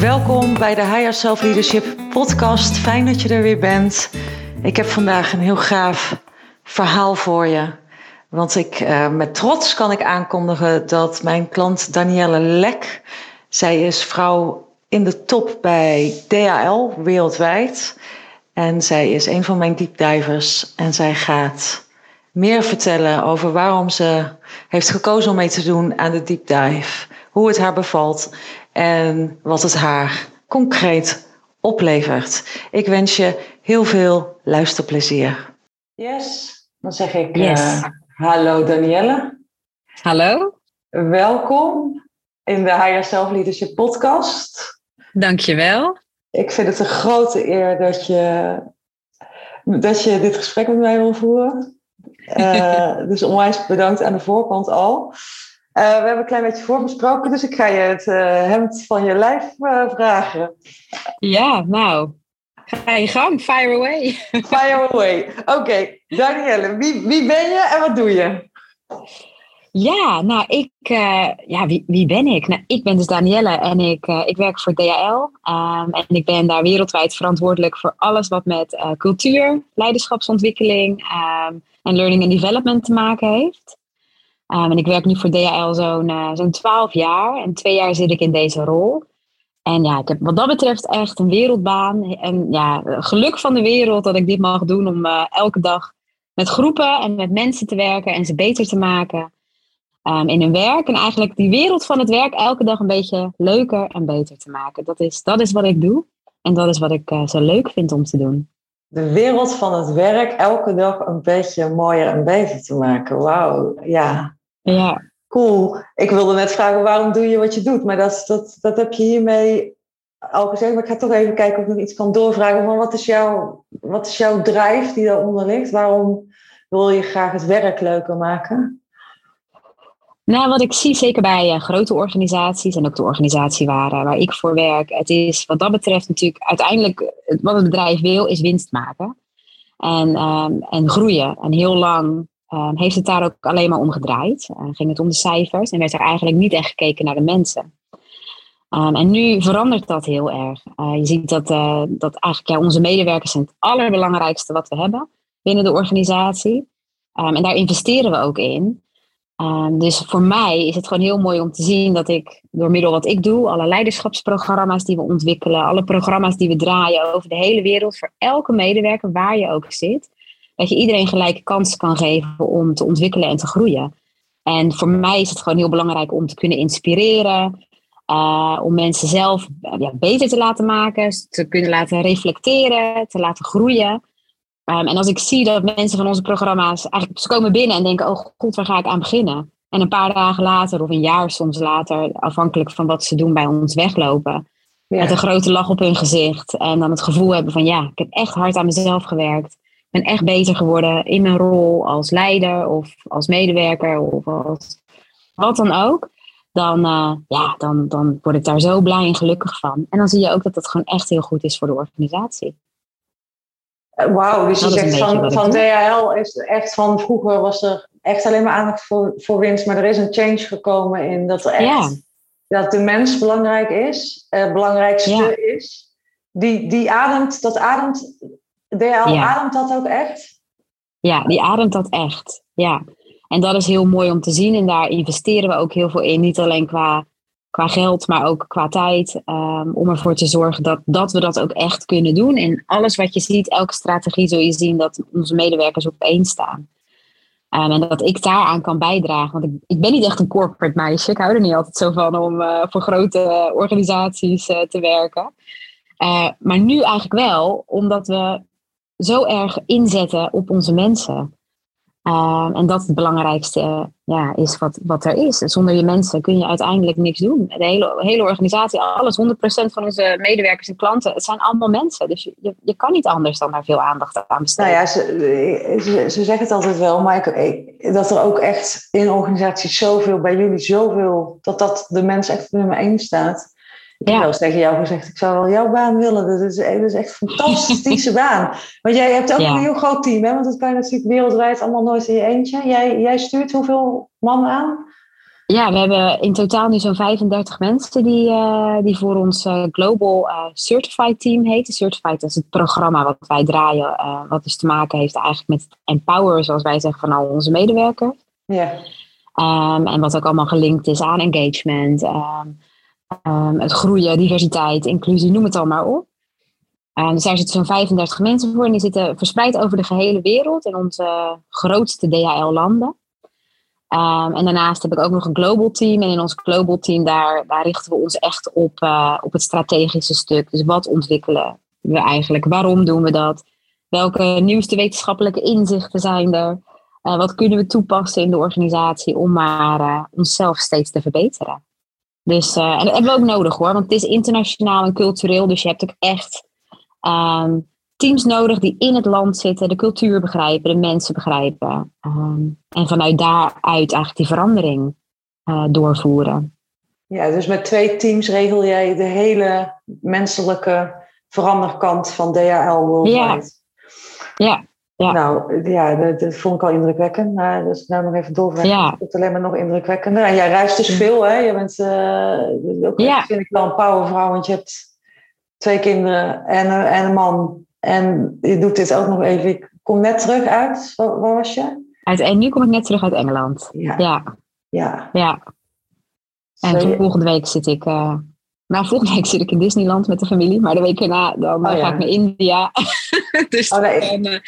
Welkom bij de Higher Self Leadership podcast. Fijn dat je er weer bent. Ik heb vandaag een heel gaaf verhaal voor je. Want ik, uh, met trots kan ik aankondigen dat mijn klant Danielle Lek, zij is vrouw in de top bij DHL wereldwijd. En zij is een van mijn deepdivers en zij gaat meer vertellen over waarom ze heeft gekozen om mee te doen aan de deep dive. Hoe het haar bevalt en wat het haar concreet oplevert. Ik wens je heel veel luisterplezier. Yes, dan zeg ik yes. Uh, hallo Danielle. Hallo. Welkom in de Higher Self Leadership podcast. Dankjewel. Ik vind het een grote eer dat je, dat je dit gesprek met mij wil voeren. Uh, dus onwijs bedankt aan de voorkant al. Uh, we hebben een klein beetje voorbesproken, dus ik ga je het uh, hemd van je lijf uh, vragen. Ja, nou, ga je gang, fire away. Fire away. Oké, okay. Danielle, wie, wie ben je en wat doe je? Ja, nou, ik, ja, wie, wie ben ik? Nou, ik ben dus Danielle en ik, ik werk voor DHL. Um, en ik ben daar wereldwijd verantwoordelijk voor alles wat met cultuur, leiderschapsontwikkeling um, en learning and development te maken heeft. Um, en ik werk nu voor DHL zo'n uh, zo'n 12 jaar. En twee jaar zit ik in deze rol. En ja, ik heb wat dat betreft echt een wereldbaan. En ja, geluk van de wereld dat ik dit mag doen om uh, elke dag met groepen en met mensen te werken en ze beter te maken um, in hun werk. En eigenlijk die wereld van het werk elke dag een beetje leuker en beter te maken. Dat is, dat is wat ik doe. En dat is wat ik uh, zo leuk vind om te doen. De wereld van het werk elke dag een beetje mooier en beter te maken. Wauw, ja. Ja. Cool. Ik wilde net vragen waarom doe je wat je doet, maar dat, dat, dat heb je hiermee al gezegd. Maar ik ga toch even kijken of ik nog iets kan doorvragen. Van wat, is jouw, wat is jouw drijf die daaronder ligt? Waarom wil je graag het werk leuker maken? Nou, wat ik zie, zeker bij uh, grote organisaties en ook de organisatie waar, uh, waar ik voor werk, het is wat dat betreft natuurlijk uiteindelijk wat het bedrijf wil, is winst maken. En, um, en groeien. En heel lang um, heeft het daar ook alleen maar om gedraaid. Uh, ging het om de cijfers en werd er eigenlijk niet echt gekeken naar de mensen. Um, en nu verandert dat heel erg. Uh, je ziet dat, uh, dat eigenlijk ja, onze medewerkers zijn het allerbelangrijkste wat we hebben binnen de organisatie. Um, en daar investeren we ook in. dus voor mij is het gewoon heel mooi om te zien dat ik door middel wat ik doe, alle leiderschapsprogramma's die we ontwikkelen, alle programma's die we draaien over de hele wereld, voor elke medewerker waar je ook zit, dat je iedereen gelijke kansen kan geven om te ontwikkelen en te groeien. En voor mij is het gewoon heel belangrijk om te kunnen inspireren, uh, om mensen zelf ja, beter te laten maken, te kunnen laten reflecteren, te laten groeien. Um, en als ik zie dat mensen van onze programma's eigenlijk ze komen binnen en denken: Oh god, waar ga ik aan beginnen? En een paar dagen later of een jaar soms later, afhankelijk van wat ze doen, bij ons weglopen. Ja. Met een grote lach op hun gezicht. En dan het gevoel hebben van ja, ik heb echt hard aan mezelf gewerkt ben echt beter geworden in mijn rol als leider of als medewerker of als wat dan ook. Dan, uh, ja, dan, dan word ik daar zo blij en gelukkig van. En dan zie je ook dat dat gewoon echt heel goed is voor de organisatie. Eh, wauw, dus je zegt van, van DHL is echt van vroeger was er echt alleen maar aandacht voor, voor winst, maar er is een change gekomen in dat er echt dat de mens belangrijk is, uh, belangrijkste is. Die, die ademt, dat ademt DL ja. ademt dat ook echt? Ja, die ademt dat echt. Ja. En dat is heel mooi om te zien. En daar investeren we ook heel veel in. Niet alleen qua, qua geld, maar ook qua tijd. Um, om ervoor te zorgen dat, dat we dat ook echt kunnen doen. En alles wat je ziet, elke strategie zul je zien dat onze medewerkers op één staan. Um, en dat ik daaraan kan bijdragen. Want ik, ik ben niet echt een corporate meisje. Ik hou er niet altijd zo van om uh, voor grote organisaties uh, te werken. Uh, maar nu eigenlijk wel, omdat we zo erg inzetten op onze mensen. Uh, en dat het belangrijkste uh, ja, is wat, wat er is. Zonder je mensen kun je uiteindelijk niks doen. De hele, hele organisatie, alles, 100% van onze medewerkers en klanten, het zijn allemaal mensen. Dus je, je kan niet anders dan daar veel aandacht aan besteden. Nou ja, ze, ze, ze zeggen het altijd wel, maar ik, dat er ook echt in organisaties zoveel, bij jullie zoveel, dat dat de mens echt nummer één staat. Ik wel eens tegen jou gezegd, ik zou wel jouw baan willen. Dat is, dat is echt een fantastische baan. Want jij hebt ook een heel groot team, hè? want dat kan je natuurlijk wereldwijd allemaal nooit in je eentje. Jij, jij stuurt hoeveel mannen aan? Ja, we hebben in totaal nu zo'n 35 mensen die, uh, die voor ons uh, Global uh, Certified Team heet. Certified is het programma wat wij draaien, wat dus te maken heeft eigenlijk met empower, zoals wij zeggen, van al onze medewerkers. Ja. Um, en wat ook allemaal gelinkt is aan engagement, um, um, het groeien, diversiteit, inclusie, noem het al maar op. dus daar zitten zo'n 35 mensen voor en die zitten verspreid over de gehele wereld in onze grootste DHL-landen. Um, en daarnaast heb ik ook nog een global team. En in ons global team, daar, daar richten we ons echt op, uh, op het strategische stuk. Dus wat ontwikkelen we eigenlijk? Waarom doen we dat? Welke nieuwste wetenschappelijke inzichten zijn er? Uh, wat kunnen we toepassen in de organisatie om maar uh, onszelf steeds te verbeteren? Dus, en dat hebben we ook nodig hoor, want het is internationaal en cultureel. Dus je hebt ook echt um, teams nodig die in het land zitten, de cultuur begrijpen, de mensen begrijpen. Um, en vanuit daaruit eigenlijk die verandering uh, doorvoeren. Ja, dus met twee teams regel jij de hele menselijke veranderkant van DHL Worldwide. Ja. ja. Ja. Nou, ja, dat, dat, vond ik al indrukwekkend. Maar dus nou nog even doorvragen. Ja. Het alleen maar nog indrukwekkender. En jij reist dus veel, hè? Je bent uh, ook, ja. vind ik wel een powervrouw, want je hebt twee kinderen en, en een man en je doet dit ook nog even. Ik kom net terug uit. Waar, waar was je? Uit, en nu kom ik net terug uit Engeland. Ja. Ja. ja. ja. En volgende week zit ik. Uh, nou, volgende week zit ik in Disneyland met de familie. Maar de week erna dan oh, ga ik naar India. dus oh, nee. dan, uh,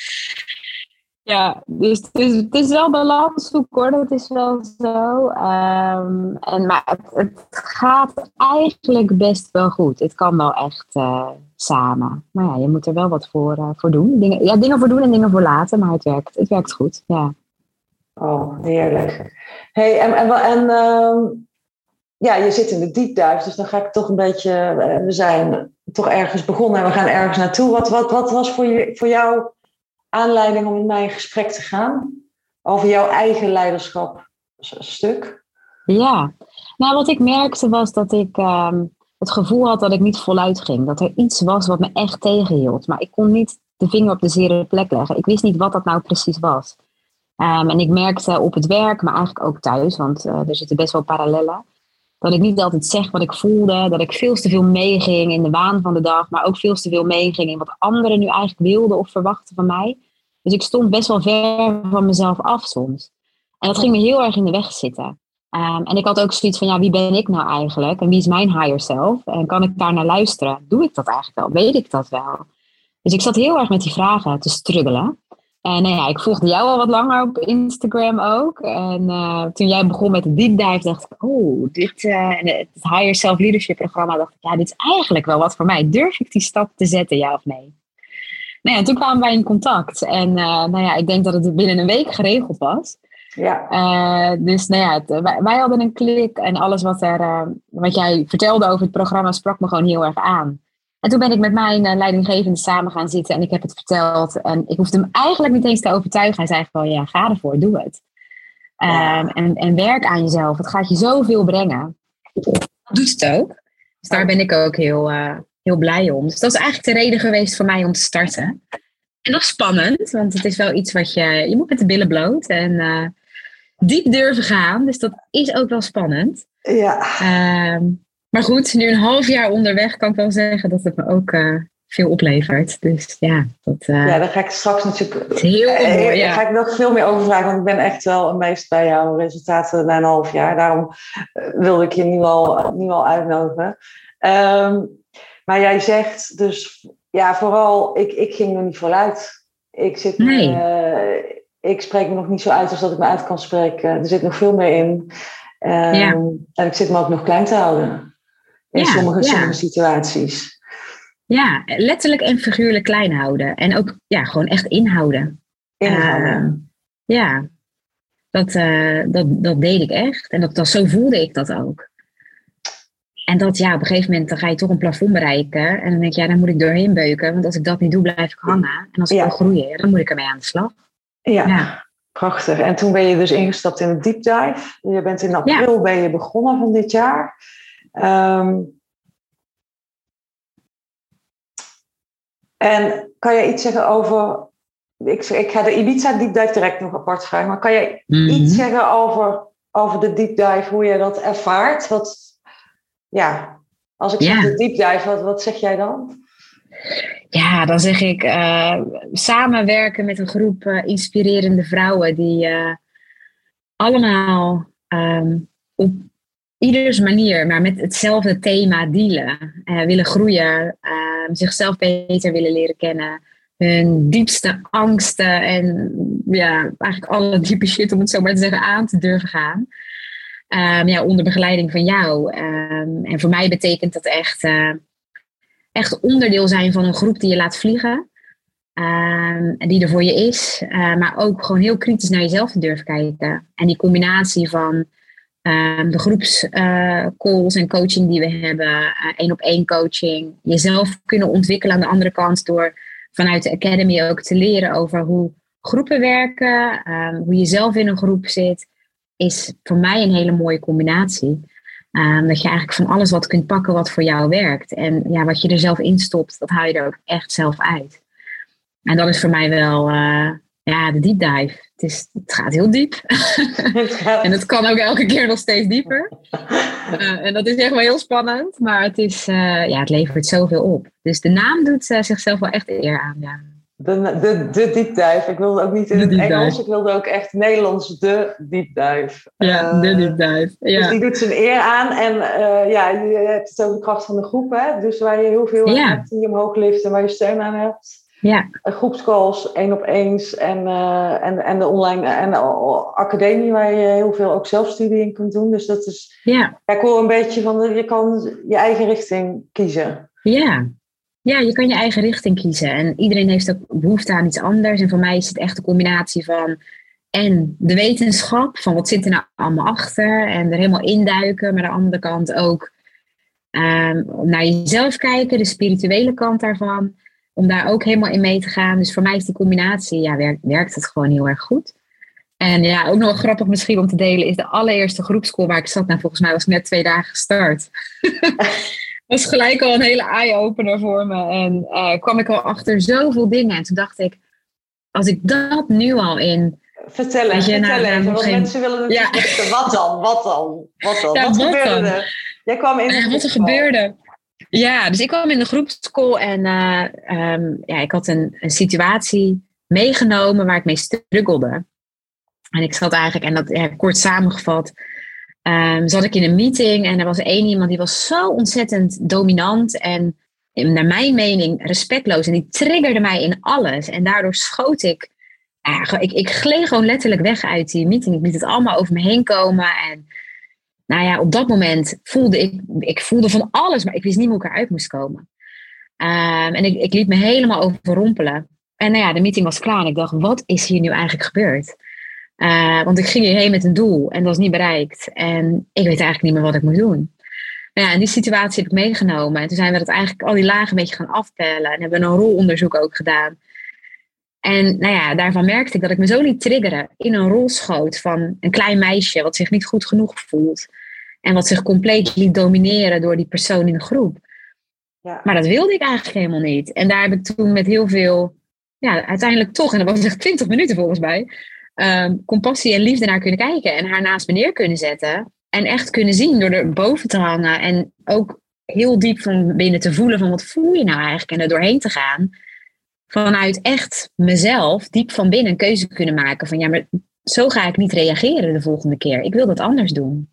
ja, dus het is, het is wel balans hoor, dat is wel zo. Um, en, maar het, gaat eigenlijk best wel goed. Het kan wel echt uh, samen. Maar ja, je moet er wel wat voor, uh, voor doen. Dingen, ja, dingen voor doen en dingen voor laten, maar het werkt, het werkt goed. Ja. Oh, heerlijk. Hey, en, en, uh, ja, je zit in de diepduif, dus dan ga ik toch een beetje. Uh, we zijn toch ergens begonnen en we gaan ergens naartoe. Wat, wat, wat was voor, je, voor jou aanleiding om in gesprek te gaan over jouw eigen leiderschapstuk? Ja, nou wat ik merkte was dat ik um, het gevoel had dat ik niet voluit ging. Dat er iets was wat me echt tegenhield. Maar ik kon niet de vinger op de zere plek leggen. Ik wist niet wat dat nou precies was. Um, en ik merkte op het werk, maar eigenlijk ook thuis, want uh, er zitten best wel parallellen. Dat ik niet altijd zeg wat ik voelde. Dat ik veel te veel meeging in de waan van de dag. Maar ook veel te veel meeging in wat anderen nu eigenlijk wilden of verwachten van mij. Dus ik stond best wel ver van mezelf af soms. En dat ging me heel erg in de weg zitten. Um, en ik had ook zoiets van, ja, wie ben ik nou eigenlijk? En wie is mijn higher self? En kan ik daar naar luisteren? Doe ik dat eigenlijk wel? Weet ik dat wel? Dus ik zat heel erg met die vragen te struggelen. En nou ja, ik volgde jou al wat langer op Instagram ook. En uh, toen jij begon met de deep dive, dacht ik, oh, dit, uh, het Higher Self Leadership programma, dacht ik, ja, dit is eigenlijk wel wat voor mij. Durf ik die stap te zetten, ja of nee? Nou ja, toen kwamen wij in contact. En uh, nou ja, ik denk dat het binnen een week geregeld was. Ja. dus nou ja, het, wij, wij, hadden een klik en alles wat, er, wat jij vertelde over het programma sprak me gewoon heel erg aan. En toen ben ik met mijn uh, leidinggevende samen gaan zitten en ik heb het verteld. En ik hoefde hem eigenlijk niet eens te overtuigen. Hij zei gewoon, ja, ga ervoor, doe het. Ja. Um, en, en werk aan jezelf. Het gaat je zoveel brengen. Doet het ook. Dus daar ben ik ook heel, uh, heel blij om. Dus dat is eigenlijk de reden geweest voor mij om te starten. En dat is spannend, want het is wel iets wat je... Je moet met de billen bloot en uh, diep durven gaan. Dus dat is ook wel spannend. Ja. Um, maar goed, nu een half jaar onderweg kan ik wel zeggen dat het me ook uh, veel oplevert. Dus ja, dat, uh, ja, daar ga ik straks natuurlijk. Heel mooi, ja. Daar ga ik nog veel meer over vragen, want ik ben echt wel een meest bij jouw resultaten na een half jaar. Daarom wilde ik je nu al, nu al uitnodigen. Um, maar jij zegt dus, ja, vooral, ik, ik ging er niet vooruit. Ik zit. Nee. Uh, ik spreek me nog niet zo uit als dat ik me uit kan spreken. Er zit nog veel meer in. Um, ja. En ik zit me ook nog klein te houden in ja, sommige, situaties. Ja, letterlijk en figuurlijk klein houden. En ook ja, gewoon echt inhouden. Inhouden. Uh, ja, dat, uh, dat, dat deed ik echt. En dat, dat, zo voelde ik dat ook. En dat ja, op een gegeven moment dan ga je toch een plafond bereiken. En dan denk je, ja, dan moet ik doorheen beuken. Want als ik dat niet doe, blijf ik hangen. En als ik ja. wil groeien, dan moet ik ermee aan de slag. Ja, ja, prachtig. En toen ben je dus ingestapt in een deep dive. Je bent in april ben je begonnen van dit jaar. Um, en kan je iets zeggen over. Ik, ik ga de Ibiza Deep Dive direct nog apart vragen, maar kan je mm -hmm. iets zeggen over over de deep dive, hoe jij dat ervaart? Wat, ja, als ik zeg de deep dive, wat, wat zeg jij dan? Ja, dan zeg ik uh, samenwerken met een groep uh, inspirerende vrouwen die uh, allemaal um, op ieders manier, maar met hetzelfde thema dealen. willen groeien, ehm, zichzelf beter willen leren kennen. Hun diepste angsten en ja, eigenlijk alle diepe shit, om het zo maar te zeggen, aan te durven gaan. Um, ja, onder begeleiding van jou. en voor mij betekent dat echt echt onderdeel zijn van een groep die je laat vliegen. en ehm, die er voor je is. Maar ook gewoon heel kritisch naar jezelf te durven kijken. En die combinatie van um, de groepscalls uh, en coaching die we hebben. Uh, één op één coaching. Jezelf kunnen ontwikkelen aan de andere kant. Door vanuit de academy ook te leren over hoe groepen werken. Um, hoe je zelf in een groep zit. Is voor mij een hele mooie combinatie. Um, dat je eigenlijk van alles wat kunt pakken wat voor jou werkt. En ja, wat je er zelf in stopt, dat haal je er ook echt zelf uit. En dat is voor mij wel uh, ja, de deep dive. Het, is, het gaat heel diep. en het kan ook elke keer nog steeds dieper. Uh, en dat is echt wel heel spannend. Maar het, is, uh, ja, het levert zoveel op. Dus de naam doet zichzelf wel echt eer aan. Ja. De, de, de deep dive. Ik wilde ook niet in het Engels, ik wilde ook echt Nederlands de deep dive. Ja, de eh, deep dive. Ja. Dus die doet zijn eer aan. En uh, ja, je hebt het over de kracht van de groep, hè? Dus waar je heel veel ja. hebt, die omhoog lift en waar je steun aan hebt. Ja. Groepscalls, één op eens en, uh, en, en de online en de academie waar je heel veel ook zelfstudie in kunt doen. Dus dat is, ja. ik hoor een beetje van, je kan je eigen richting kiezen. Ja, ja, je kan je eigen richting kiezen. En iedereen heeft ook behoefte aan iets anders. En voor mij is het echt een combinatie van en de wetenschap, van wat zit er nou allemaal achter. En er helemaal induiken. Maar aan de andere kant ook um, naar jezelf kijken, de spirituele kant daarvan. Om daar ook helemaal in mee te gaan. Dus voor mij is die combinatie, ja, werkt, werkt het gewoon heel erg goed. En ja, ook nog grappig misschien om te delen, is de allereerste groepschool waar ik zat. Nou, volgens mij was ik net twee dagen gestart. was gelijk al een hele eye-opener voor me. En uh, kwam ik al achter zoveel dingen. En toen dacht ik, als ik dat nu al in. Vertel eens, vertel nou, even, want mensen willen natuurlijk ja. weten, wat dan, wat dan, wat dan, ja, wat, gebeurde dan? Jij kwam in Wat er gebeurde. Ja, dus ik kwam in de groepschool en uh, um, ja, ik had een, een situatie meegenomen waar ik mee struggelde. En ik zat eigenlijk, en dat ja, kort samengevat, um, zat ik in een meeting en er was één iemand die was zo ontzettend dominant en naar mijn mening respectloos. En die triggerde mij in alles. En daardoor schoot ik, ik, ik gleed gewoon letterlijk weg uit die meeting. Ik liet het allemaal over me heen komen. En nou ja, op dat moment voelde ik, ik voelde van alles, maar ik wist niet hoe ik eruit moest komen. Um, en ik, ik liet me helemaal overrompelen. En nou ja, de meeting was klaar en ik dacht, wat is hier nu eigenlijk gebeurd? Uh, want ik ging hierheen met een doel en dat was niet bereikt. En ik weet eigenlijk niet meer wat ik moet doen. Nou ja, en die situatie heb ik meegenomen. En toen zijn we dat eigenlijk al die lagen een beetje gaan afpellen. En hebben we een rolonderzoek ook gedaan. En nou ja, daarvan merkte ik dat ik me zo niet triggeren in een rol schoot van een klein meisje wat zich niet goed genoeg voelt. En wat zich compleet liet domineren door die persoon in de groep. Ja. Maar dat wilde ik eigenlijk helemaal niet. En daar heb ik toen met heel veel, ja, uiteindelijk toch, en dat was echt 20 minuten volgens mij, um, compassie en liefde naar kunnen kijken en haar naast me neer kunnen zetten. En echt kunnen zien door er boven te hangen en ook heel diep van binnen te voelen van wat voel je nou eigenlijk en er doorheen te gaan. Vanuit echt mezelf, diep van binnen, een keuze kunnen maken van ja, maar zo ga ik niet reageren de volgende keer. Ik wil dat anders doen.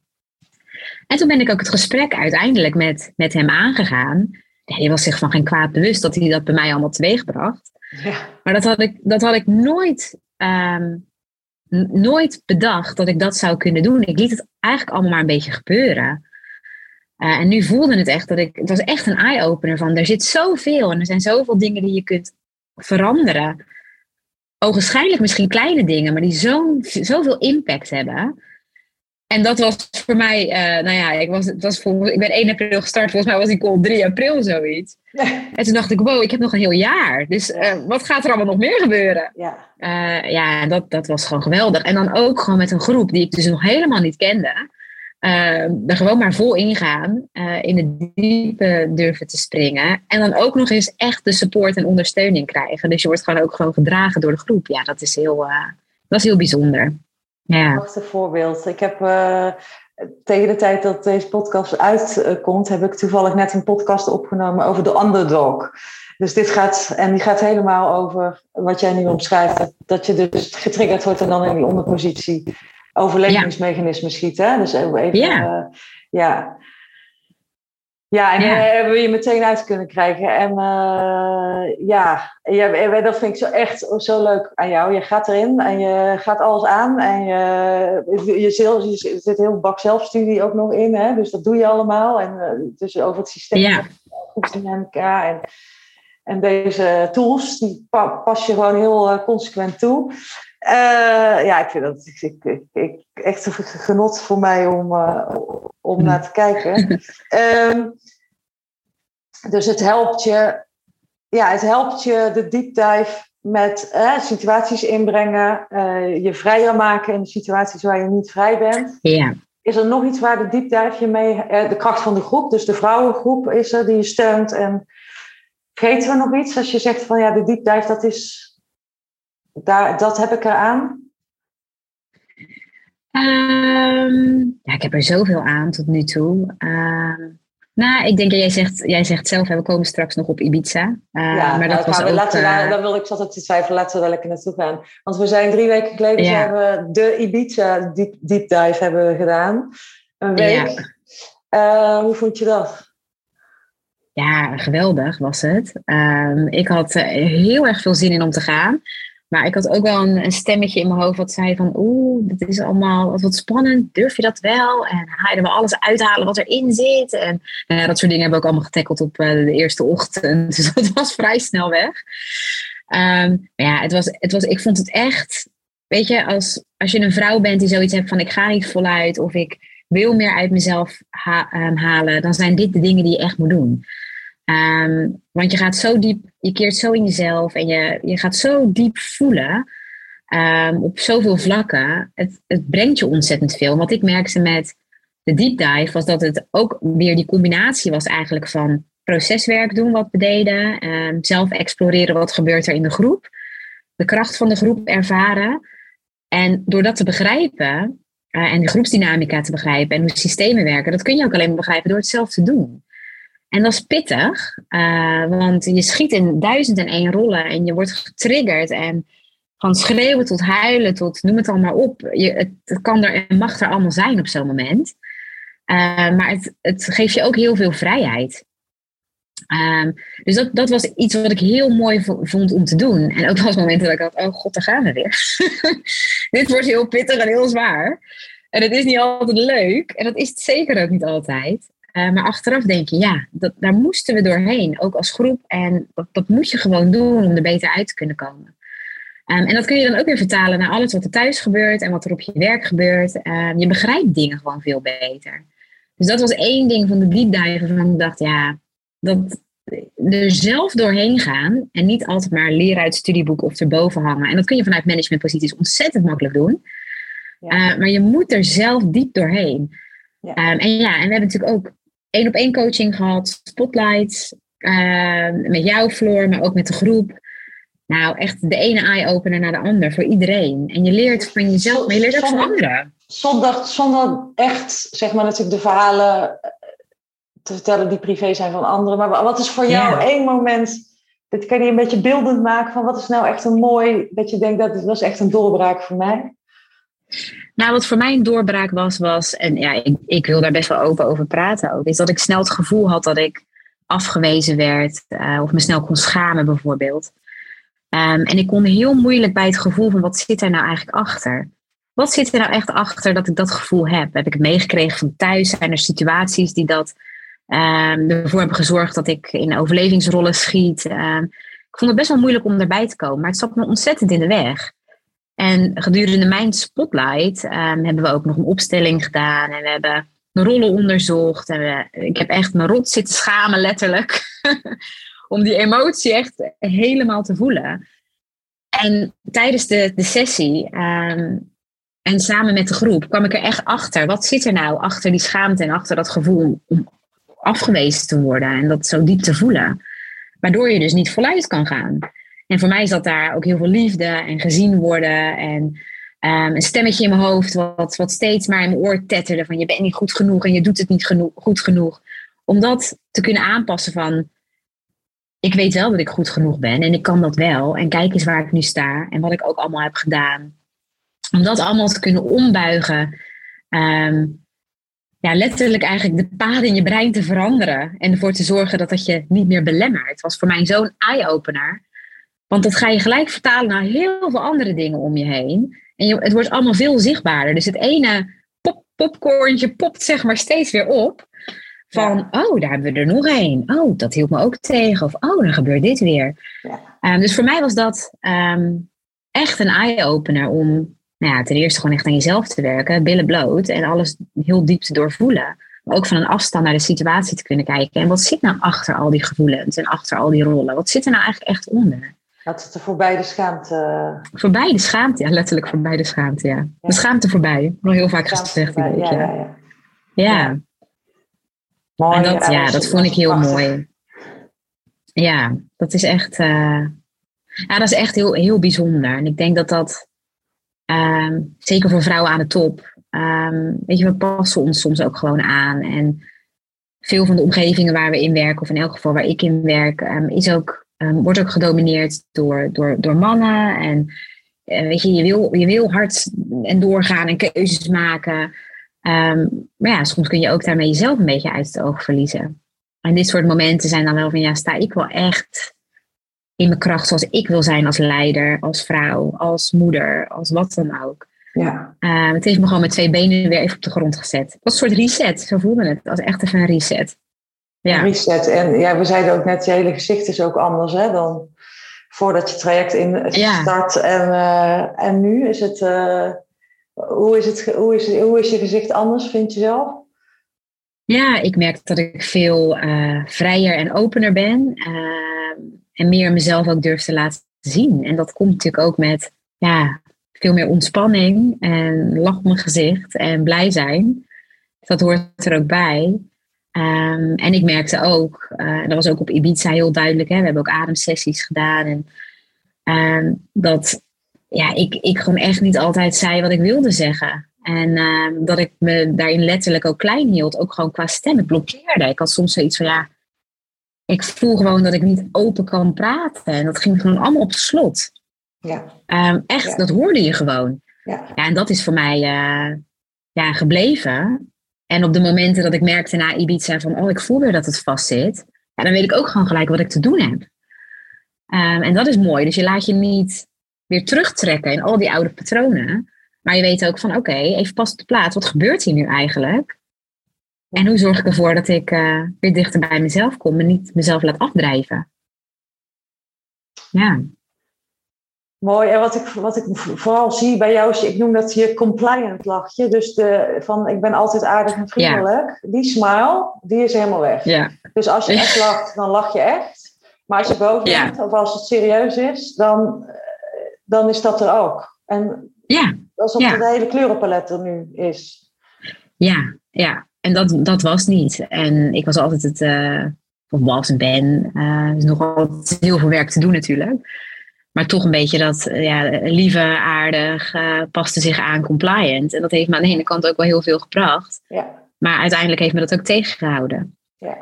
En toen ben ik ook het gesprek uiteindelijk met, met hem aangegaan. Ja, die was zich van geen kwaad bewust dat hij dat bij mij allemaal teweegbracht. Ja. Maar dat had ik, dat had ik nooit um, nooit bedacht dat ik dat zou kunnen doen. Ik liet het eigenlijk allemaal maar een beetje gebeuren. Uh, en nu voelde het echt dat ik. Het was echt een eye-opener van. Er zit zoveel en er zijn zoveel dingen die je kunt veranderen. Ogenschijnlijk misschien kleine dingen, maar die zo'n zoveel impact hebben. En dat was voor mij, uh, nou ja, ik, was, het was voor, ik ben 1 april gestart, volgens mij was ik al 3 april zoiets. En toen dacht ik, wow, ik heb nog een heel jaar. Dus uh, wat gaat er allemaal nog meer gebeuren? Ja, uh, ja dat, dat was gewoon geweldig. En dan ook gewoon met een groep die ik dus nog helemaal niet kende. Er gewoon maar vol ingaan, in het diepe durven te springen. En dan ook nog eens echt de support en ondersteuning krijgen. Dus je wordt gewoon ook gewoon gedragen door de groep. Ja, dat is heel, dat is heel bijzonder. Ja. Prachtig voorbeeld. Ik heb uh, tegen de tijd dat deze podcast uitkomt, heb ik toevallig net een podcast opgenomen over de underdog. Dus dit gaat, en die gaat helemaal over wat jij nu omschrijft, dat je dus getriggerd wordt en dan in die onderpositie overlevingsmechanismen schiet. Hè? Dus even, ja. Uh, ja. Ja, en ja. hebben we je meteen uit kunnen krijgen. En uh, ja, ja, dat vind ik zo echt zo leuk aan jou. Je gaat erin en je gaat alles aan. En je, je, zelf, je zit heel bak zelfstudie ook nog in. Hè? Dus dat doe je allemaal. En uh, dus over het systeem en elkaar. En, en deze tools, die pas je gewoon heel consequent toe. Uh, ja, ik vind dat ik, ik, ik, echt een genot voor mij om, uh, om naar te kijken. um, dus het helpt je, ja, het helpt je de deep dive met uh, situaties inbrengen, je vrijer maken in de situaties waar je niet vrij bent. Ja. Is er nog iets waar de deep dive je mee, de kracht van de groep, dus de vrouwengroep is er die je steunt en vergeten we nog iets als je zegt van ja, de deep dive dat is daar, dat heb ik eraan? Um, ja, ik heb er zoveel aan tot nu toe. Uh, nou, ik denk dat jij zegt, jij zegt zelf, we komen straks nog op Ibiza. Uh, ja, maar dat nou, was ook, laten we, dan wil ik zat te twijfelen, laten we daar lekker naartoe gaan. Want we zijn drie weken geleden ja. hebben de Ibiza deep, deep dive hebben we gedaan. Een week. Ja. Uh, hoe vond je dat? Ja, geweldig was het. Um, ik had heel erg veel zin in om te gaan. Maar ik had ook wel een, stemmetje in mijn hoofd wat zei van... Oeh, dit is allemaal wat spannend. Durf je dat wel? En ga je er alles uithalen wat erin zit? En nou ja, dat soort dingen hebben we ook allemaal getackeld op uh, de eerste ochtend. Dus dat was vrij snel weg. Um, maar ja, het was, het was, ik vond het echt... Weet je, als, als je een vrouw bent die zoiets hebt van... Ik ga niet voluit of ik wil meer uit mezelf um, halen... dan zijn dit de dingen die je echt moet doen. Um, want je gaat zo diep, je keert zo in jezelf en je, je gaat zo diep voelen um, op zoveel vlakken. Het, het brengt je ontzettend veel. Wat ik merkte met de deep dive was dat het ook weer die combinatie was eigenlijk van proceswerk doen wat we deden, um, zelf exploreren wat gebeurt er in de groep, de kracht van de groep ervaren. En door dat te begrijpen uh, en de groepsdynamica te begrijpen en hoe systemen werken, dat kun je ook alleen maar begrijpen door het zelf te doen. En dat is pittig, uh, want je schiet in duizend en één rollen en je wordt getriggerd. En van schreeuwen tot huilen tot noem het allemaal op. Je, het, het kan er en mag er allemaal zijn op zo'n moment. Uh, maar het, het geeft je ook heel veel vrijheid. Um, dus dat, dat was iets wat ik heel mooi vond om te doen. En ook was momenten dat ik dacht, oh god, daar gaan we weer. Dit wordt heel pittig en heel zwaar. En het is niet altijd leuk. En dat is het zeker ook niet altijd. Uh, maar achteraf denk je, ja, dat, daar moesten we doorheen, ook als groep. En dat, dat moet je gewoon doen om er beter uit te kunnen komen. Um, en dat kun je dan ook weer vertalen naar alles wat er thuis gebeurt en wat er op je werk gebeurt. Um, je begrijpt dingen gewoon veel beter. Dus dat was één ding van de deep dive waarvan ik dacht, ja, dat er zelf doorheen gaan en niet altijd maar leren uit het studieboek of erboven hangen. En dat kun je vanuit managementposities ontzettend makkelijk doen. Ja. Uh, maar je moet er zelf diep doorheen. Ja. Um, en ja, en we hebben natuurlijk ook één op één coaching gehad, spotlights, uh, met jou Floor, maar ook met de groep. Nou, echt de ene eye-opener naar de ander voor iedereen. En je leert van jezelf, maar je leert ook van anderen. Zonder, zonder echt, zeg maar, natuurlijk de verhalen eh, te vertellen die privé zijn van anderen. Maar wat is voor jou één moment, dit kan je een beetje beeldend maken van wat is nou echt een mooi, dat je denkt dat was echt een doorbraak voor mij? Nou, wat voor mij een doorbraak was, was, en ja, ik, ik wil daar best wel open over praten ook, is dat ik snel het gevoel had dat ik afgewezen werd uh, of me snel kon schamen bijvoorbeeld. Um, en ik kon heel moeilijk bij het gevoel van wat zit er nou eigenlijk achter? Wat zit er nou echt achter dat ik dat gevoel heb? Heb ik het meegekregen van thuis? Zijn er situaties die dat um, ervoor hebben gezorgd dat ik in overlevingsrollen schiet? Um, ik vond het best wel moeilijk om erbij te komen, maar het zat me ontzettend in de weg. En gedurende mijn spotlight um, hebben we ook nog een opstelling gedaan. En we hebben rollen onderzocht. En ik heb echt mijn rot zitten schamen, letterlijk. om die emotie echt helemaal te voelen. En tijdens de, de sessie um, en samen met de groep kwam ik er echt achter. Wat zit er nou achter die schaamte en achter dat gevoel om afgewezen te worden en dat zo diep te voelen? Waardoor je dus niet voluit kan gaan. En voor mij is dat daar ook heel veel liefde en gezien worden. En Ehm, een stemmetje in mijn hoofd wat, wat steeds maar in mijn oor tetterde van je bent niet goed genoeg en je doet het niet genoeg, goed genoeg. Om dat te kunnen aanpassen van ik weet wel dat ik goed genoeg ben en ik kan dat wel. En kijk eens waar ik nu sta en wat ik ook allemaal heb gedaan. Om dat allemaal te kunnen ombuigen. Ehm, ja, letterlijk eigenlijk de paden in je brein te veranderen. En ervoor te zorgen dat dat je niet meer belemmert. Was voor mij zo'n eye-opener. Want dat ga je gelijk vertalen naar heel veel andere dingen om je heen. En je, het wordt allemaal veel zichtbaarder. Dus het ene pop, popcornje popt zeg maar steeds weer op. Van, oh, daar hebben we er nog één. Oh, dat hield me ook tegen. Of, oh, dan gebeurt dit weer. Ja. Ehm, dus voor mij was dat ehm, echt een eye-opener om nou ja, ten eerste gewoon echt aan jezelf te werken, billen bloot en alles heel diep te doorvoelen. Maar ook van een afstand naar de situatie te kunnen kijken. En wat zit nou achter al die gevoelens en achter al die rollen? Wat zit er nou eigenlijk echt onder? Dat het er voorbij de schaamte. Voorbij de schaamte, ja, letterlijk voorbij de schaamte, ja. De schaamte voorbij. Nog heel vaak gezegd. Ja, ja, ja. ja. Mooi, en dat, ja, dat vond ik heel mooi. Ja, dat is echt, uh, ja, dat is echt heel, heel bijzonder. En ik denk dat dat, um, zeker voor vrouwen aan de top, um, weet je, we passen ons soms ook gewoon aan. En veel van de omgevingen waar we in werken, of in elk geval waar ik in werk, um, is ook, wordt ook gedomineerd door, door, door mannen. En uh, weet je, je wil, je wil hard en doorgaan en keuzes maken. Um, maar ja, soms kun je ook daarmee jezelf een beetje uit het oog verliezen. En dit soort momenten zijn dan wel van, ja, sta ik wel echt in mijn kracht zoals ik wil zijn als leider, als vrouw, als moeder, als wat dan ook. Ja. Um, het heeft me gewoon met twee benen weer even op de grond gezet. Was een soort reset, zo voelde het. als echt even een reset. Ja. reset. En ja, we zeiden ook net, je hele gezicht is ook anders hè, dan voordat je traject in start. En, uh, en nu is het... Uh, hoe is, het, hoe, is, hoe is je gezicht anders, vind je zelf? Ja, ik merk dat ik veel uh, vrijer en opener ben. En meer mezelf ook durf te laten zien. En dat komt natuurlijk ook met ja, veel meer ontspanning en lach op mijn gezicht en blij zijn. Dat hoort er ook bij. Um, en ik merkte ook, uh, en dat was ook op Ibiza heel duidelijk, hè, we hebben ook ademsessies gedaan. En uh, dat ja, ik, ik gewoon echt niet altijd zei wat ik wilde zeggen. En uh, dat ik me daarin letterlijk ook klein hield, ook gewoon qua stem. Ik blokkeerde. Ik had soms zoiets van ja, ik voel gewoon dat ik niet open kan praten. En dat ging gewoon allemaal op slot. Ja. Um, echt, dat hoorde je gewoon. Ja. ja. en dat is voor mij uh, ja, gebleven. En op de momenten dat ik merkte na Ibiza van, oh, ik voel weer dat het vast zit. Ja, dan weet ik ook gewoon gelijk wat ik te doen heb. Um, en dat is mooi. Dus je laat je niet weer terugtrekken in al die oude patronen. Maar je weet ook van oké, even pas op de plaats. Wat gebeurt hier nu eigenlijk? En hoe zorg ik ervoor dat ik uh, weer dichter bij mezelf kom en niet mezelf laat afdrijven? Ja. Mooi. En wat ik, wat ik vooral zie bij jou is, ik noem dat je compliant lachje. Dus de, van ik ben altijd aardig en vriendelijk. Die smile, die is helemaal weg. Ja. Dus als je echt lacht, dan lach je echt. Maar als je boven bent, of als het serieus is, dan dan is dat er ook. En ja. alsof ja. de hele kleurenpalet er nu is. Ja, ja. En dat, dat was niet. En ik was altijd het, uh, of was en ben, uh, is nog altijd heel veel werk te doen natuurlijk. Maar toch een beetje dat ja, lieve, aardig, uh, paste zich aan, compliant. En dat heeft me aan de ene kant ook wel heel veel gebracht. Ja. Maar uiteindelijk heeft me dat ook tegengehouden. Ja.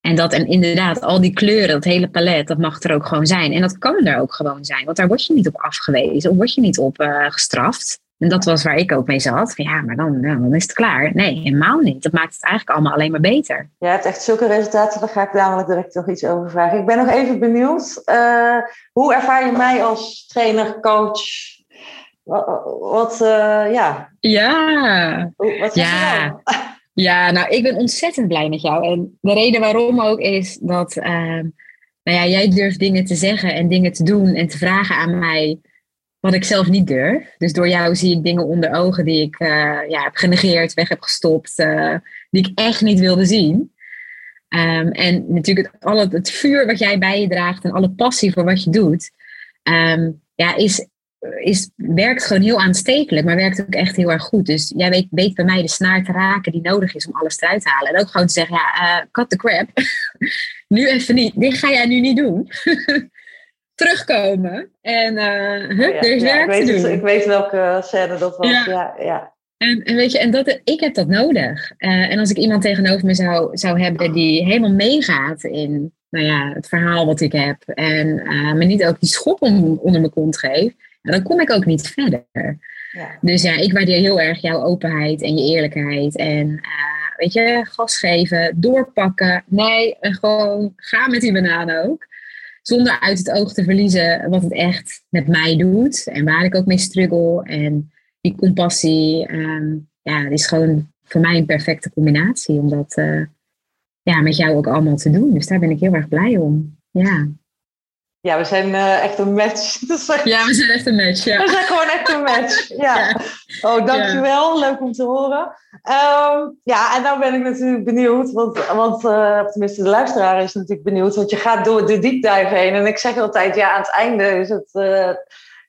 En dat, en inderdaad, al die kleuren, dat hele palet, dat mag er ook gewoon zijn. En dat kan er ook gewoon zijn, want daar word je niet op afgewezen, of word je niet op uh, gestraft. En dat was waar ik ook mee zat. Van, ja, maar dan, nou, dan is het klaar. Nee, helemaal niet. Dat maakt het eigenlijk allemaal alleen maar beter. Je hebt echt zulke resultaten, daar ga ik dadelijk direct nog iets over vragen. Ik ben nog even benieuwd. Uh, hoe ervaar je mij als trainer, coach? Wat, wat uh, ja. Ja. Wat ja. Ja, nou, ik ben ontzettend blij met jou. En de reden waarom ook is dat uh, nou ja, jij durft dingen te zeggen en dingen te doen en te vragen aan mij wat ik zelf niet durf. Dus door jou zie ik dingen onder ogen die ik uh, ja, heb genegeerd, weg heb gestopt, uh, die ik echt niet wilde zien. Um, en natuurlijk het, alle, het vuur wat jij bij je draagt en alle passie voor wat je doet, um, ja, is is, werkt gewoon heel aanstekelijk, maar werkt ook echt heel erg goed. Dus jij weet, weet bij mij de snaar te raken die nodig is om alles eruit te halen. En ook gewoon te zeggen, ja, uh, cut the crap. nu even niet. Dit ga jij nu niet doen. terugkomen. En uh, er is werk ik te weet doen. ik weet welke scène dat was. Ja, ja. En, en, weet je, en dat, ik heb dat nodig. Uh, en als ik iemand tegenover me zou, zou hebben die helemaal meegaat in nou ja, het verhaal wat ik heb. En uh, me niet ook die schop om, onder mijn kont geeft. dan kom ik ook niet verder. Ja. Dus ja, ik waardeer heel erg jouw openheid en je eerlijkheid. En weet je, gas geven, doorpakken. Nee, gewoon ga met die bananen ook. Zonder uit het oog te verliezen wat het echt met mij doet. En waar ik ook mee struggle. En die compassie, um, ja, die is gewoon voor mij een perfecte combinatie. Om dat uh, ja, met jou ook allemaal te doen. Dus daar ben ik heel erg blij om. Ja. Ja, we zijn uh, echt een match. ja, we zijn echt een match. Ja. We zijn gewoon echt een match. Ja. ja. Oh, dankjewel. Ja. Leuk om te horen. Um, ja, en nou ben ik natuurlijk benieuwd. Want, want uh, tenminste, de luisteraar is natuurlijk benieuwd. Want je gaat door de deep dive heen. En ik zeg altijd, ja, aan het einde is het, uh,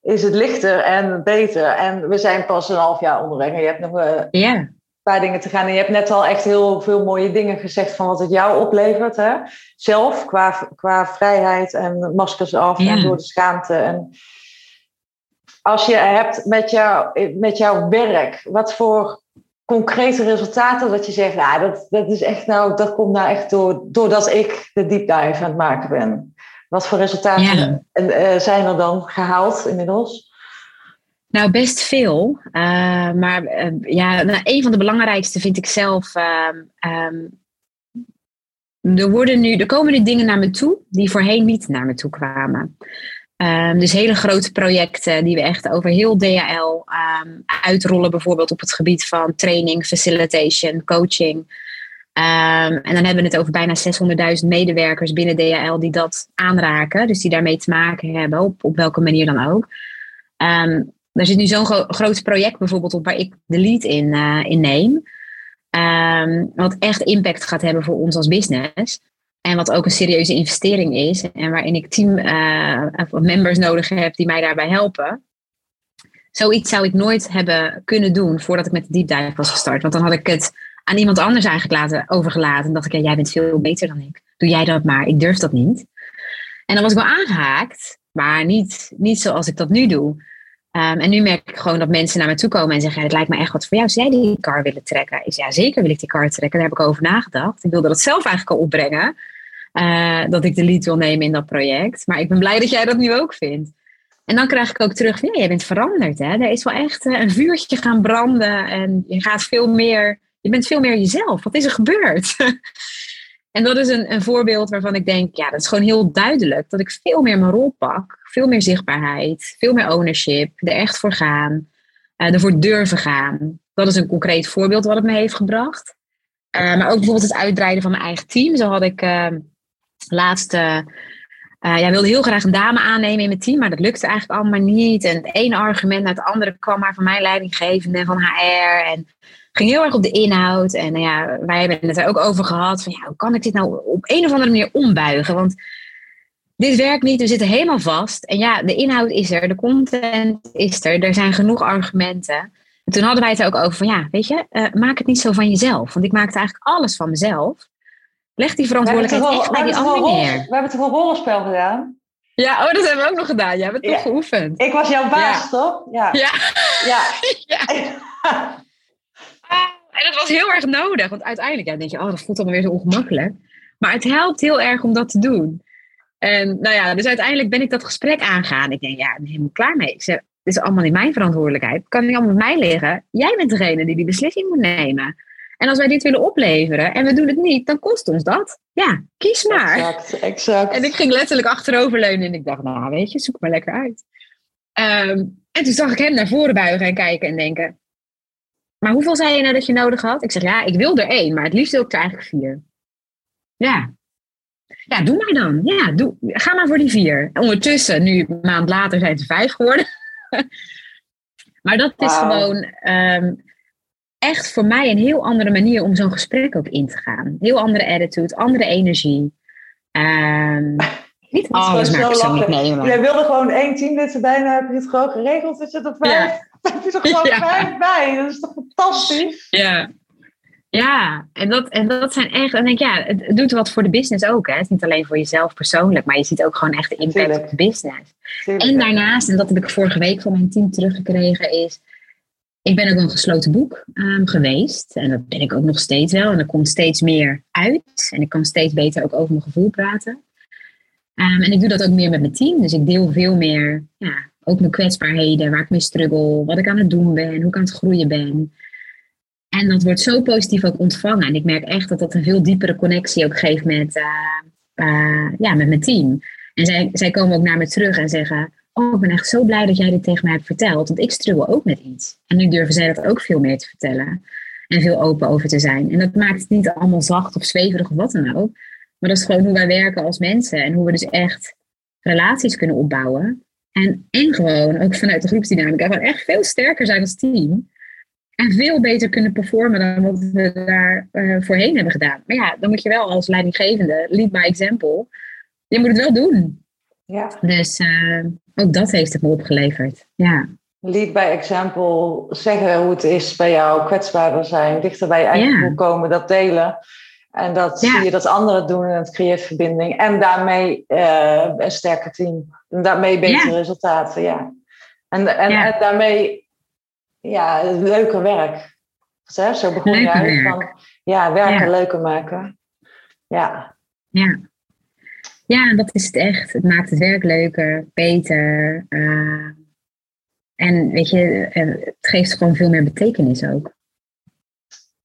is het lichter en beter. En we zijn pas een half jaar onderweg. En je hebt nog ja. Paar dingen te gaan. En je hebt net al echt heel veel mooie dingen gezegd van wat het jou oplevert. Hè? Zelf, qua, qua vrijheid en maskers af Ja. en door de schaamte. En als je hebt met, jou, met jouw werk, wat voor concrete resultaten dat je zegt, nou, dat, dat is echt nou, dat komt nou echt door, doordat ik de deep dive aan het maken ben. Wat voor resultaten Ja. uh, zijn er dan gehaald inmiddels? Nou, best veel. Uh, maar uh, ja, nou, een van de belangrijkste vind ik zelf. Um, er, worden nu, er komen nu dingen naar me toe die voorheen niet naar me toe kwamen. Um, dus hele grote projecten die we echt over heel DHL uitrollen, bijvoorbeeld op het gebied van training, facilitation, coaching. En dan hebben we het over bijna 600.000 medewerkers binnen DHL die dat aanraken, dus die daarmee te maken hebben, op, op welke manier dan ook. Um, er zit nu zo'n gro groot project bijvoorbeeld op waar ik de lead in, uh, in neem. Um, wat echt impact gaat hebben voor ons als business. En wat ook een serieuze investering is. En waarin ik team uh, members nodig heb die mij daarbij helpen. Zoiets zou ik nooit hebben kunnen doen voordat ik met de deep dive was gestart. Want dan had ik het aan iemand anders eigenlijk laten, overgelaten. En dacht ik, ja, jij bent veel beter dan ik. Doe jij dat maar, ik durf dat niet. En dan was ik wel aangehaakt, maar niet, niet zoals ik dat nu doe. Um, en nu merk ik gewoon dat mensen naar me toe komen en zeggen: Het lijkt me echt wat voor jou. Zou jij die car willen trekken? Ik ja, zeker wil ik die car trekken. Daar heb ik over nagedacht. Ik wilde dat zelf eigenlijk al opbrengen. Uh, dat ik de lead wil nemen in dat project. Maar ik ben blij dat jij dat nu ook vindt. En dan krijg ik ook terug: ja, jij bent veranderd. Hè? Er is wel echt uh, een vuurtje gaan branden. En je gaat veel meer. Je bent veel meer jezelf. Wat is er gebeurd? en dat is een, een voorbeeld waarvan ik denk: ja, dat is gewoon heel duidelijk. Dat ik veel meer mijn rol pak veel meer zichtbaarheid, veel meer ownership, er echt voor gaan, uh, ervoor durven gaan. Dat is een concreet voorbeeld wat het me heeft gebracht. Uh, maar ook bijvoorbeeld het uitbreiden van mijn eigen team. Zo had ik uh, laatst, uh, ja, wilde heel graag een dame aannemen in mijn team, maar dat lukte eigenlijk allemaal niet. En het ene argument naar het andere kwam maar van mijn leidinggevende en van HR. En ging heel erg op de inhoud. En ja, wij hebben het er ook over gehad van ja, hoe kan ik dit nou op een of andere manier ombuigen? Want dit werkt niet, we zitten helemaal vast. En ja, de inhoud is er, de content is er, er zijn genoeg argumenten. En toen hadden wij het er ook over van, ja, weet je, uh, maak het niet zo van jezelf. Want ik maakte eigenlijk alles van mezelf. Leg die verantwoordelijkheid echt bij die neer. We hebben toch een rollenspel gedaan? Ja, oh, dat hebben we ook nog gedaan. Je hebt ja. toch geoefend. Ik was jouw baas, ja. toch? Ja. Ja. ja. ja. en dat was heel erg nodig. Want uiteindelijk ja, denk je, oh, dat voelt allemaal weer zo ongemakkelijk. Maar het helpt heel erg om dat te doen. En nou ja, dus uiteindelijk ben ik dat gesprek aangaan. Ik denk, ja, ik ben helemaal klaar mee. Ik zeg, dit is allemaal niet mijn verantwoordelijkheid. Het kan niet allemaal met mij liggen. Jij bent degene die die beslissing moet nemen. En als wij dit willen opleveren en we doen het niet, dan kost ons dat. Ja, kies maar. Exact, exact. En ik ging letterlijk achteroverleunen en ik dacht, nou weet je, zoek maar lekker uit. Um, en toen zag ik hem naar voren buigen en kijken en denken, maar hoeveel zei je nou dat je nodig had? Ik zeg, ja, ik wil er één, maar het liefst wil ik er eigenlijk vier. Ja, ja, doe maar dan. Ja, doe, ga maar voor die vier. Ondertussen, nu een maand later, zijn het vijf geworden. maar dat is wow. gewoon um, echt voor mij een heel andere manier om zo'n gesprek ook in te gaan. Heel andere attitude, andere energie. Um, niet alles maar persoonlijk nemen. Jij wilde gewoon één teamlid en heb je het gewoon geregeld. Dus je er vijf, ja. Heb je er gewoon ja. vijf bij. Dat is toch fantastisch? Ja. Ja, en dat, en dat zijn echt, en denk ja, het doet wat voor de business ook. Hè. Het is niet alleen voor jezelf persoonlijk, maar je ziet ook gewoon echt de impact op de business. en daarnaast, en dat heb ik vorige week van mijn team teruggekregen, is ik ben ook een gesloten boek um, geweest. En dat ben ik ook nog steeds wel. En er komt steeds meer uit. En ik kan steeds beter ook over mijn gevoel praten. Um, en ik doe dat ook meer met mijn team. Dus ik deel veel meer, ja, ook mijn kwetsbaarheden, waar ik mee struggle, wat ik aan het doen ben, hoe ik aan het groeien ben. En dat wordt zo positief ook ontvangen. En ik merk echt dat dat een veel diepere connectie ook geeft met, uh, uh, ja, met mijn team. En zij, zij komen ook naar me terug en zeggen: Oh, ik ben echt zo blij dat jij dit tegen mij hebt verteld. Want ik struggle ook met iets. En nu durven zij dat ook veel meer te vertellen. En veel open over te zijn. En dat maakt het niet allemaal zacht of zweverig of wat dan ook. Maar dat is gewoon hoe wij werken als mensen. En hoe we dus echt relaties kunnen opbouwen. En, en gewoon ook vanuit de groepsdynamica. Gewoon echt veel sterker zijn als team. En veel beter kunnen performen dan wat we daar uh, voorheen hebben gedaan. Maar ja, dan moet je wel als leidinggevende, lead by example. Je moet het wel doen. Ja. Dus uh, ook dat heeft het me opgeleverd. Ja. Lead by example, zeggen hoe het is bij jou, kwetsbaarder zijn, dichter bij je eigen ja. komen, dat delen. En dat zie je dat anderen doen en het creëert verbinding. En daarmee uh, een sterker team. En daarmee betere resultaten, ja. En, en, en daarmee ja, leuker werk. Zo, zo begon je uit van ja, werken leuker maken. Ja. Ja. Ja, dat is het echt. Het maakt het werk leuker, beter. Uh, en weet je, het geeft gewoon veel meer betekenis ook.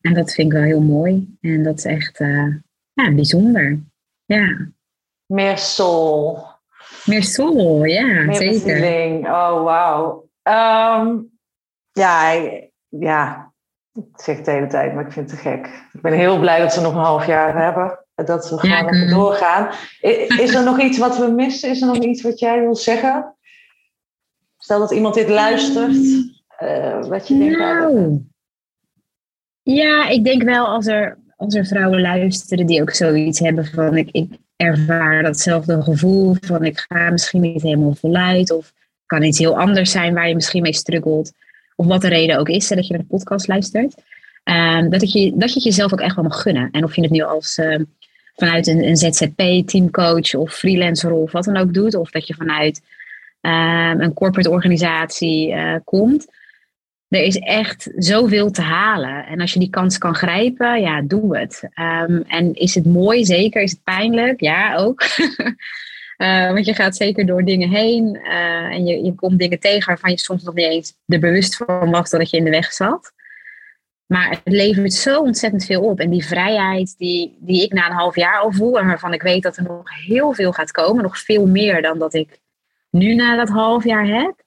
En dat vind ik wel heel mooi. En dat is echt uh, ja, bijzonder. Ja. Meer soul. Meer soul, ja, meer zeker. Feeling. Oh, wauw. Um, ja, ja, ik zeg het de hele tijd, maar ik vind het te gek. Ik ben heel blij dat ze nog een half jaar hebben. Dat we gewoon ja, doorgaan. Is er nog iets wat we missen? Is er nog iets wat jij wil zeggen? Stel dat iemand dit luistert. Uh, wat je denkt. Nou, ja, ik denk wel als er, als er vrouwen luisteren die ook zoiets hebben van ik, ik ervaar datzelfde gevoel van ik ga misschien niet helemaal voluit of kan iets heel anders zijn waar je misschien mee struggelt of wat de reden ook is dat je naar de podcast luistert. Um, dat, je, dat je het jezelf ook echt wel mag gunnen. En of je het nu als uh, vanuit een, een ZZP-teamcoach of freelancer of wat dan ook doet, of dat je vanuit um, een corporate organisatie uh, komt. Er is echt zoveel te halen. En als je die kans kan grijpen, ja, doe het. Um, en is het mooi? Zeker. Is het pijnlijk? Ja, ook. Uh, want je gaat zeker door dingen heen uh, en je, je komt dingen tegen waarvan je soms nog niet eens er bewust van was dat je in de weg zat. Maar het levert zo ontzettend veel op. En die vrijheid die, die ik na een half jaar al voel en waarvan ik weet dat er nog heel veel gaat komen, nog veel meer dan dat ik nu na dat half jaar heb.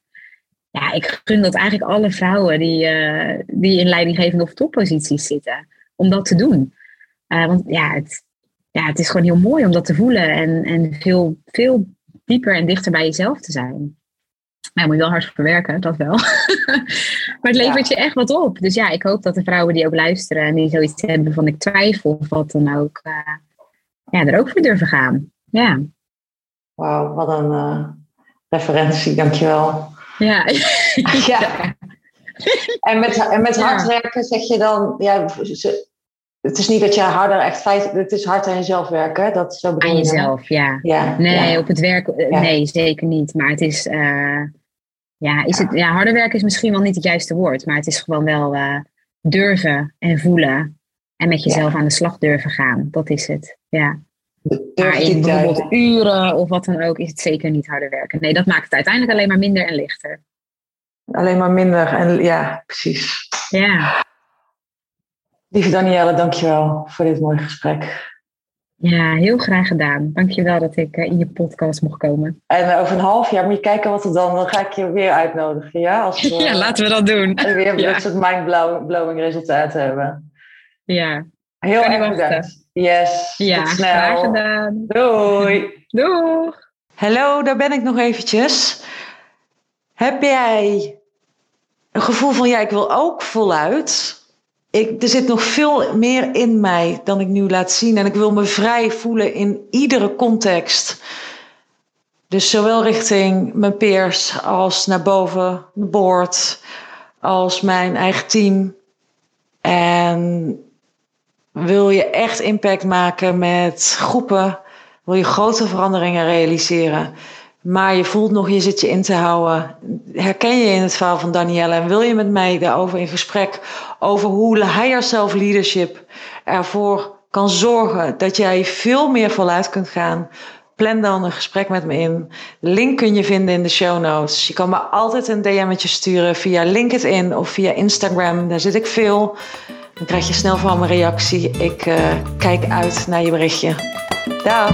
Ja, ik gun dat eigenlijk alle vrouwen die, uh, die in leidinggevende of topposities zitten, om dat te doen. want ja, het, ja, het is gewoon heel mooi om dat te voelen en, en veel, veel dieper en dichter bij jezelf te zijn. Maar je moet wel hard voor werken, dat wel. maar het levert je echt wat op. Dus ja, ik hoop dat de vrouwen die ook luisteren en die zoiets hebben van ik twijfel of wat dan ook, uh, ja, er ook voor durven gaan. Ja. Wauw, wat een referentie, dankjewel. Ja. ja. En met, en met hard werken zeg je dan, ja, het is niet dat je harder echt feit, het is hard aan jezelf werken. Dat zo aan jezelf, ja. ja. Nee, op het werk, eh, nee, zeker niet. Maar het is, uh, ja, is Het, ja, harder werken is misschien wel niet het juiste woord, maar het is gewoon wel uh, durven en voelen en met jezelf aan de slag durven gaan. Dat is het, ja. Maar in bijvoorbeeld uren of wat dan ook is het zeker niet harder werken. Nee, dat maakt het uiteindelijk alleen maar minder en lichter. Alleen maar minder en ja, precies. Ja. Lieve Danielle, dankjewel voor dit mooie gesprek. Ja, heel graag gedaan. Dankjewel dat ik eh, in je podcast mocht komen. En eh, over een half jaar moet je kijken wat er dan... Dan ga ik je weer uitnodigen, ja? Als ja, laten we dat doen. En weer ja. dat soort mindblowing resultaten hebben. Ja. Heel erg bedankt. Yes, ja, snel. graag gedaan. Doei. Doeg. Hallo, daar ben ik nog eventjes. Heb jij een gevoel van... Ja, ik wil ook voluit ik, er zit nog veel meer in mij dan ik nu laat zien. En ik wil me vrij voelen in iedere context. Dus zowel richting mijn peers als naar boven, de board, als mijn eigen team. En Wil je echt impact maken met groepen? Wil je grote veranderingen realiseren? Maar je voelt nog, je zit je in te houden. Herken je in het verhaal van Danielle? En wil je met mij daarover in gesprek? Over hoe higher self leadership ervoor kan zorgen dat jij veel meer voluit kunt gaan. Plan dan een gesprek met me in. Link kun je vinden in de show notes. Je kan me altijd een DM'tje sturen via LinkedIn of via Instagram. Daar zit ik veel. Dan krijg je snel van mijn reactie. Ik uh, kijk uit naar je berichtje. Dag!